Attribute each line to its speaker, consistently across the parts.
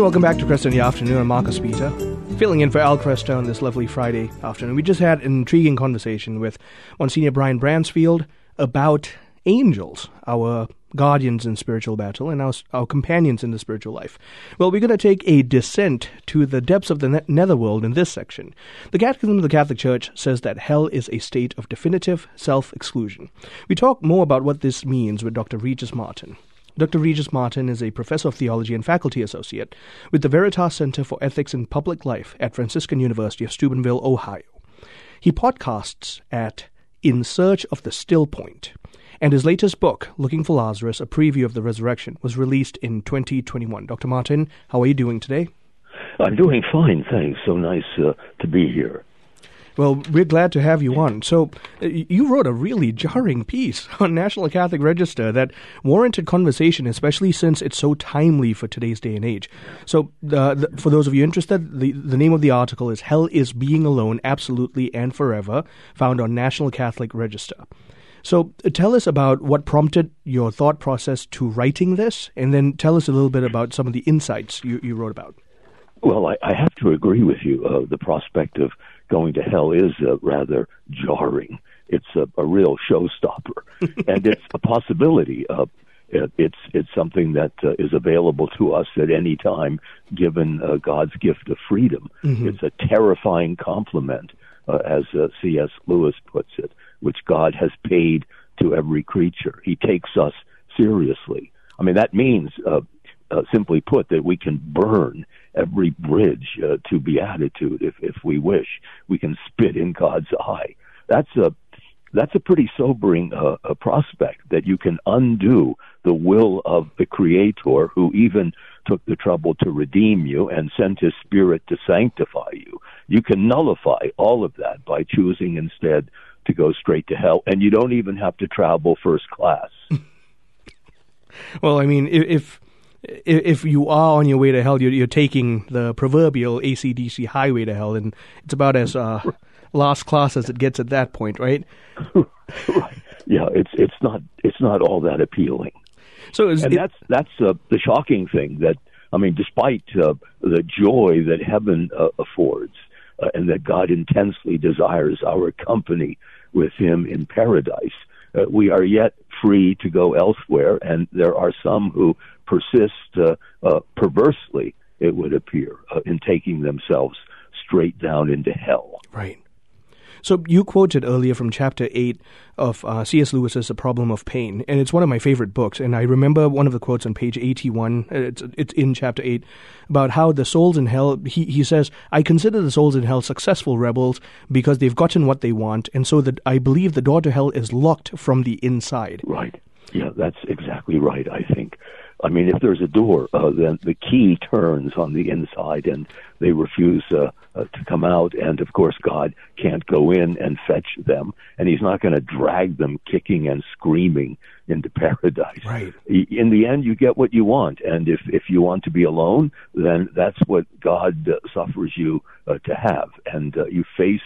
Speaker 1: Hey, welcome back to Kresta in the Afternoon. I'm Marcus Peter, filling in for Al Kresta on this lovely Friday afternoon. We just had an intriguing conversation with Monsignor Brian Bransfield about angels, our guardians in spiritual battle and our, our companions in the spiritual life. Well, we're going to take a descent to the depths of the ne- netherworld in this section. The Catechism of the Catholic Church says that hell is a state of definitive self exclusion. We talk more about what this means with Dr. Regis Martin. Dr. Regis Martin is a professor of theology and faculty associate with the Veritas Center for Ethics in Public Life at Franciscan University of Steubenville, Ohio. He podcasts at In Search of the Still Point, and his latest book, Looking for Lazarus, a preview of the resurrection, was released in 2021. Dr. Martin, how are you doing today?
Speaker 2: I'm doing fine, thanks. So nice uh, to be here.
Speaker 1: Well, we're glad to have you on. So, uh, you wrote a really jarring piece on National Catholic Register that warranted conversation, especially since it's so timely for today's day and age. So, uh, the, for those of you interested, the, the name of the article is Hell is Being Alone Absolutely and Forever, found on National Catholic Register. So, uh, tell us about what prompted your thought process to writing this, and then tell us a little bit about some of the insights you, you wrote about.
Speaker 2: Well, I, I have to agree with you. Uh, the prospect of going to hell is uh, rather jarring. It's a, a real showstopper, and it's a possibility. Uh, it, it's it's something that uh, is available to us at any time, given uh, God's gift of freedom. Mm-hmm. It's a terrifying compliment, uh, as uh, C.S. Lewis puts it, which God has paid to every creature. He takes us seriously. I mean, that means uh, uh, simply put, that we can burn every bridge uh, to beatitude if, if we wish. We can spit in God's eye. That's a that's a pretty sobering uh, a prospect that you can undo the will of the Creator, who even took the trouble to redeem you and sent His Spirit to sanctify you. You can nullify all of that by choosing instead to go straight to hell, and you don't even have to travel first class.
Speaker 1: well, I mean, if if you are on your way to hell, you're, you're taking the proverbial ACDC highway to hell, and it's about as uh, last class as it gets at that point, right?
Speaker 2: right. Yeah, it's it's not it's not all that appealing. So and it, that's that's uh, the shocking thing that I mean, despite uh, the joy that heaven uh, affords, uh, and that God intensely desires our company with Him in paradise, uh, we are yet free to go elsewhere, and there are some who persist uh, uh, perversely, it would appear, uh, in taking themselves straight down into hell.
Speaker 1: Right. So you quoted earlier from chapter 8 of uh, C.S. Lewis's A Problem of Pain, and it's one of my favorite books. And I remember one of the quotes on page 81, uh, it's, it's in chapter 8, about how the souls in hell, he, he says, I consider the souls in hell successful rebels because they've gotten what they want, and so that I believe the door to hell is locked from the inside.
Speaker 2: Right. Yeah, that's exactly right, I think. I mean, if there's a door, uh, then the key turns on the inside, and they refuse uh, uh, to come out. And of course, God can't go in and fetch them, and He's not going to drag them kicking and screaming into paradise.
Speaker 1: Right.
Speaker 2: In the end, you get what you want, and if if you want to be alone, then that's what God uh, suffers you uh, to have, and uh, you face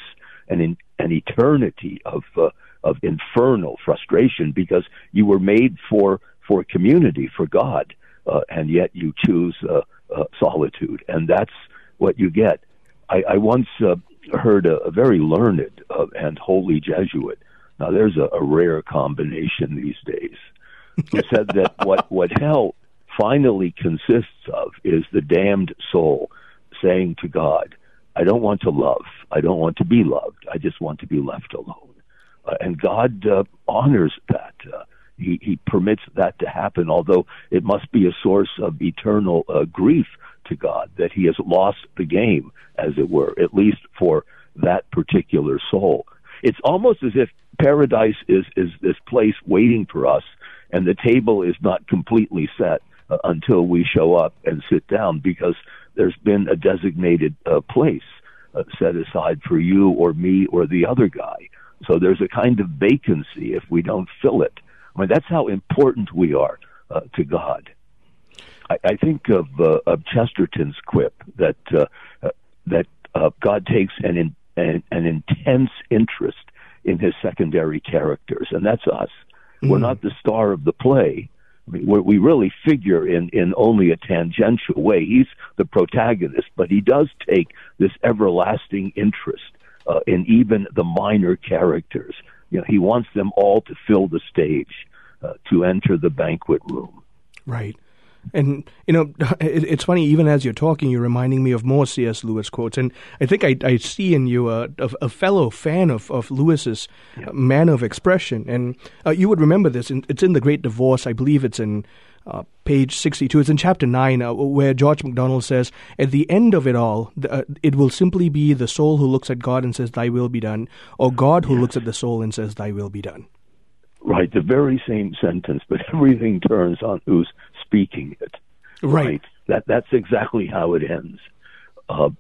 Speaker 2: an in, an eternity of uh, of infernal frustration because you were made for for community, for God, uh, and yet you choose uh, uh, solitude, and that's what you get. I, I once uh, heard a, a very learned uh, and holy Jesuit. Now, there's a, a rare combination these days. Who said that what what hell finally consists of is the damned soul saying to God, "I don't want to love. I don't want to be loved. I just want to be left alone." Uh, and God uh, honors that. Uh, he, he permits that to happen, although it must be a source of eternal uh, grief to God that he has lost the game, as it were, at least for that particular soul. It's almost as if paradise is, is this place waiting for us, and the table is not completely set uh, until we show up and sit down because there's been a designated uh, place uh, set aside for you or me or the other guy. So there's a kind of vacancy if we don't fill it. I mean, that's how important we are uh, to God. I, I think of, uh, of Chesterton's quip that uh, uh, that uh, God takes an, in, an an intense interest in His secondary characters, and that's us. Mm. We're not the star of the play, I mean, we really figure in, in only a tangential way. He's the protagonist, but he does take this everlasting interest uh, in even the minor characters. You know, he wants them all to fill the stage, uh, to enter the banquet room.
Speaker 1: Right. And you know, it's funny. Even as you're talking, you're reminding me of more C.S. Lewis quotes, and I think I, I see in you a, a, a fellow fan of of Lewis's yeah. manner of expression. And uh, you would remember this. it's in the Great Divorce. I believe it's in uh, page 62. It's in chapter 9, uh, where George MacDonald says, At the end of it all, uh, it will simply be the soul who looks at God and says, Thy will be done, or God who yes. looks at the soul and says, Thy will be done.
Speaker 2: Right, the very same sentence, but everything turns on who's speaking it.
Speaker 1: Right. right?
Speaker 2: That that's exactly how it ends. Uh,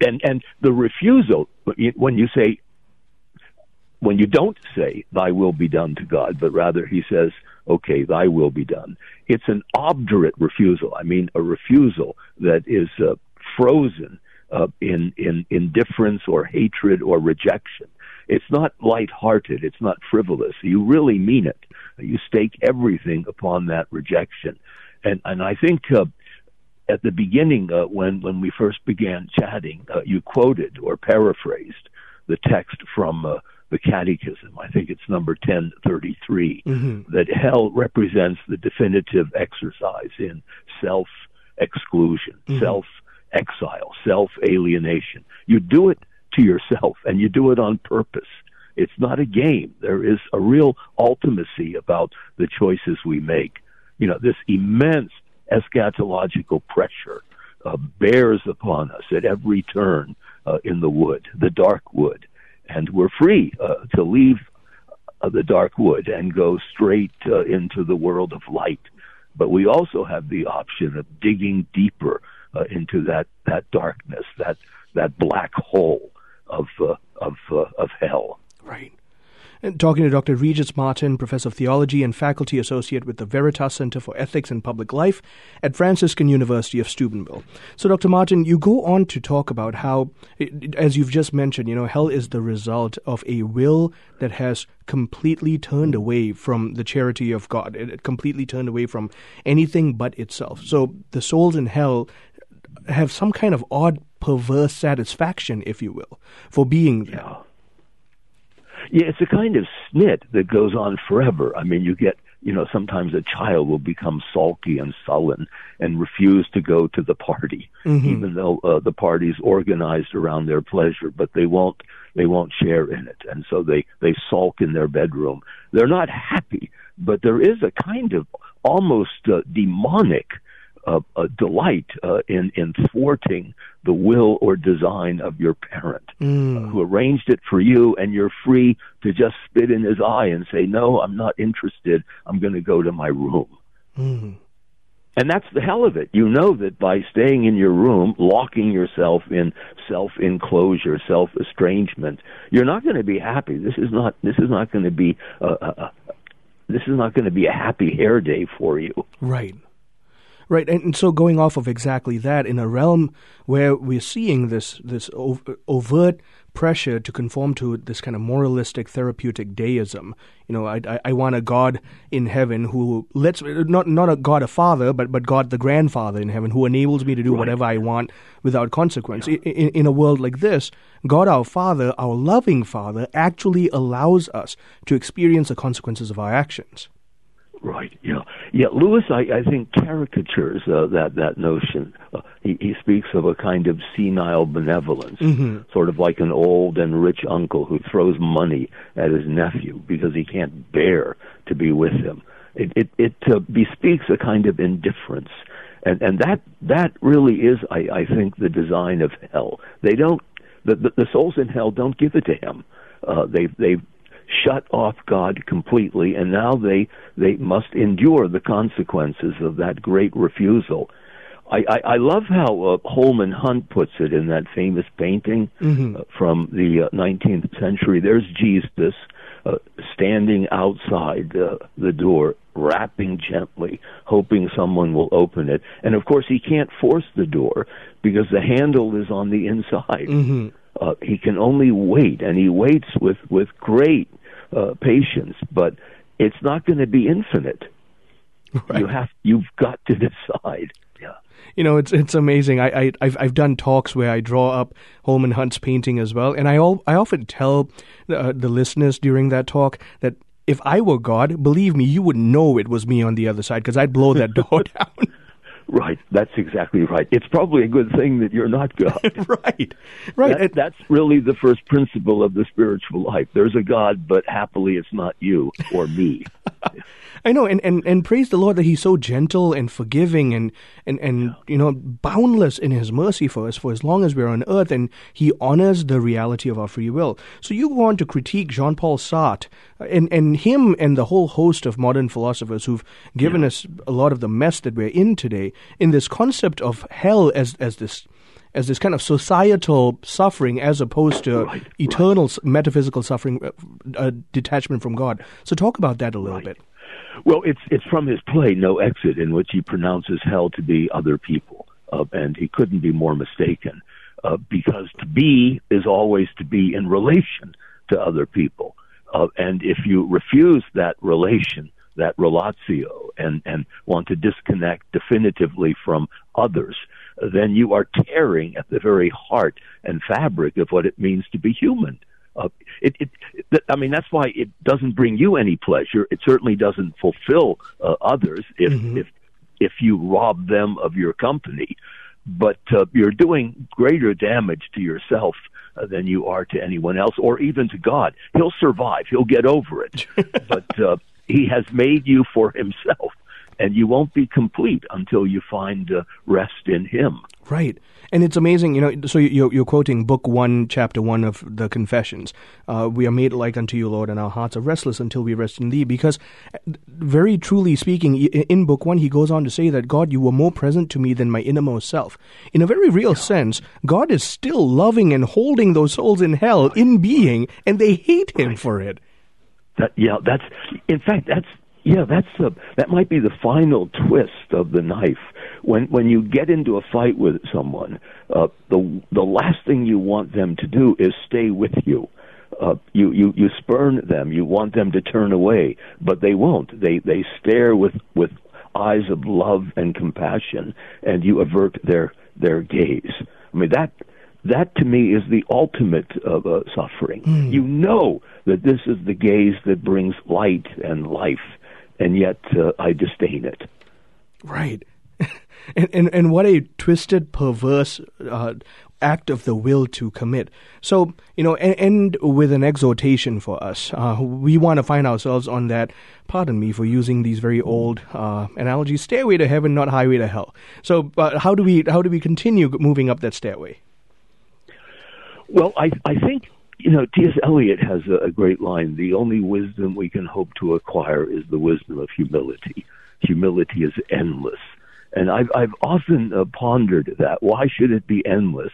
Speaker 2: and and the refusal when you say when you don't say thy will be done to God, but rather he says, okay, thy will be done. It's an obdurate refusal. I mean, a refusal that is uh, frozen uh, in in indifference or hatred or rejection. It's not light-hearted. It's not frivolous. You really mean it. You stake everything upon that rejection and and I think uh, at the beginning uh, when when we first began chatting, uh, you quoted or paraphrased the text from uh, the Catechism. I think it's number ten thirty three mm-hmm. that hell represents the definitive exercise in self exclusion, mm-hmm. self exile, self alienation. You do it to yourself, and you do it on purpose. It's not a game. There is a real ultimacy about the choices we make you know, this immense eschatological pressure uh, bears upon us at every turn uh, in the wood, the dark wood, and we're free uh, to leave uh, the dark wood and go straight uh, into the world of light. But we also have the option of digging deeper uh, into that that darkness, that that black hole of of of hell.
Speaker 1: Right. And talking to Dr. Regis Martin, Professor of Theology and Faculty Associate with the Veritas Center for Ethics and Public Life at Franciscan University of Steubenville. So, Dr. Martin, you go on to talk about how, as you've just mentioned, you know, hell is the result of a will that has completely turned away from the charity of God. It completely turned away from anything but itself. So, the souls in hell have some kind of odd, perverse satisfaction, if you will, for being there.
Speaker 2: Yeah. Yeah, it's a kind of snit that goes on forever. I mean, you get, you know, sometimes a child will become sulky and sullen and refuse to go to the party, mm-hmm. even though uh, the party's organized around their pleasure, but they won't, they won't share in it. And so they, they sulk in their bedroom. They're not happy, but there is a kind of almost uh, demonic a, a delight uh, in in thwarting the will or design of your parent mm. uh, who arranged it for you, and you're free to just spit in his eye and say, "No, I'm not interested. I'm going to go to my room." Mm. And that's the hell of it. You know that by staying in your room, locking yourself in self enclosure, self estrangement, you're not going to be happy. This is not. This is not going to be. A, a, a, this is not going to be a happy hair day for you.
Speaker 1: Right. Right, and and so going off of exactly that, in a realm where we're seeing this this overt pressure to conform to this kind of moralistic therapeutic deism, you know, I, I, I want a God in heaven who lets not not a God a father, but but God the grandfather in heaven who enables me to do right. whatever I want without consequence. Yeah. In, in a world like this, God our Father, our loving Father, actually allows us to experience the consequences of our actions.
Speaker 2: Right. Yeah. Yeah. Lewis, I, I think caricatures uh, that that notion. Uh, he, he speaks of a kind of senile benevolence, mm-hmm. sort of like an old and rich uncle who throws money at his nephew because he can't bear to be with him. It it, it uh, bespeaks a kind of indifference, and and that that really is, I, I think, the design of hell. They don't. The, the, the souls in hell don't give it to him. Uh, they they shut off God completely, and now they they must endure the consequences of that great refusal. I, I, I love how uh, Holman Hunt puts it in that famous painting mm-hmm. uh, from the uh, 19th century. There's Jesus uh, standing outside uh, the door, rapping gently, hoping someone will open it. And of course, he can't force the door because the handle is on the inside. Mm-hmm. Uh, he can only wait, and he waits with with great uh, patience. But it's not going to be infinite. Right. You have you've got to decide. Yeah.
Speaker 1: You know, it's it's amazing. I, I I've I've done talks where I draw up Holman Hunt's painting as well, and I all I often tell uh, the listeners during that talk that if I were God, believe me, you would know it was me on the other side because I'd blow that door down.
Speaker 2: Right, that's exactly right. It's probably a good thing that you're not God.
Speaker 1: right, right.
Speaker 2: That, that's really the first principle of the spiritual life. There's a God, but happily it's not you or me.
Speaker 1: I know, and, and, and praise the Lord that He's so gentle and forgiving and, and, and yeah. you know, boundless in His mercy for us for as long as we're on earth, and He honors the reality of our free will. So you go on to critique Jean Paul Sartre and, and him and the whole host of modern philosophers who've given yeah. us a lot of the mess that we're in today in this concept of hell as, as this as this kind of societal suffering as opposed to right, eternal right. metaphysical suffering, uh, uh, detachment from God. So talk about that a little right. bit.
Speaker 2: Well, it's it's from his play No Exit, in which he pronounces hell to be other people, uh, and he couldn't be more mistaken, uh, because to be is always to be in relation to other people, uh, and if you refuse that relation, that relatio, and and want to disconnect definitively from others, then you are tearing at the very heart and fabric of what it means to be human. Uh, it, it, it, I mean, that's why it doesn't bring you any pleasure. It certainly doesn't fulfill uh, others if mm-hmm. if if you rob them of your company. But uh, you're doing greater damage to yourself uh, than you are to anyone else, or even to God. He'll survive. He'll get over it. but uh, He has made you for Himself, and you won't be complete until you find uh, rest in Him.
Speaker 1: Right. And it's amazing, you know. So you're, you're quoting book one, chapter one of the Confessions. Uh, we are made like unto you, Lord, and our hearts are restless until we rest in Thee. Because, very truly speaking, in book one, he goes on to say that God, you were more present to me than my innermost self. In a very real yeah. sense, God is still loving and holding those souls in hell in being, and they hate Him right. for it.
Speaker 2: That yeah, that's in fact that's yeah, that's a, that might be the final twist of the knife. When when you get into a fight with someone, uh, the the last thing you want them to do is stay with you. Uh, you you you spurn them. You want them to turn away, but they won't. They they stare with with eyes of love and compassion, and you avert their their gaze. I mean that that to me is the ultimate of uh, suffering. Mm. You know that this is the gaze that brings light and life and yet uh, I disdain it.
Speaker 1: Right. and, and, and what a twisted, perverse uh, act of the will to commit. So, you know, end with an exhortation for us. Uh, we want to find ourselves on that, pardon me for using these very old uh, analogies, stairway to heaven, not highway to hell. So, uh, how do we how do we continue moving up that stairway?
Speaker 2: Well, I I think you know, T.S. Eliot has a, a great line. The only wisdom we can hope to acquire is the wisdom of humility. Humility is endless. And I've, I've often uh, pondered that. Why should it be endless?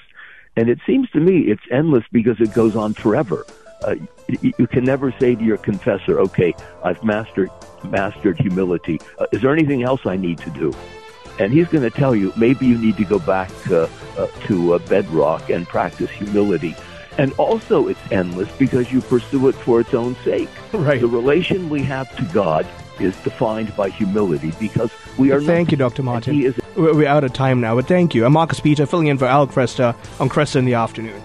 Speaker 2: And it seems to me it's endless because it goes on forever. Uh, you, can never say to your confessor, okay, I've mastered, mastered humility. Uh, is there anything else I need to do? And he's going to tell you, maybe you need to go back uh, uh, to bedrock and practice humility and also, it's endless because you pursue it for its own sake.
Speaker 1: Right.
Speaker 2: The relation we have to God is defined by humility because we are.
Speaker 1: Thank you, Dr. Martin. We're out of time now, but thank you. I'm Marcus Peter, filling in for Al Kresta on Kresta in the afternoon.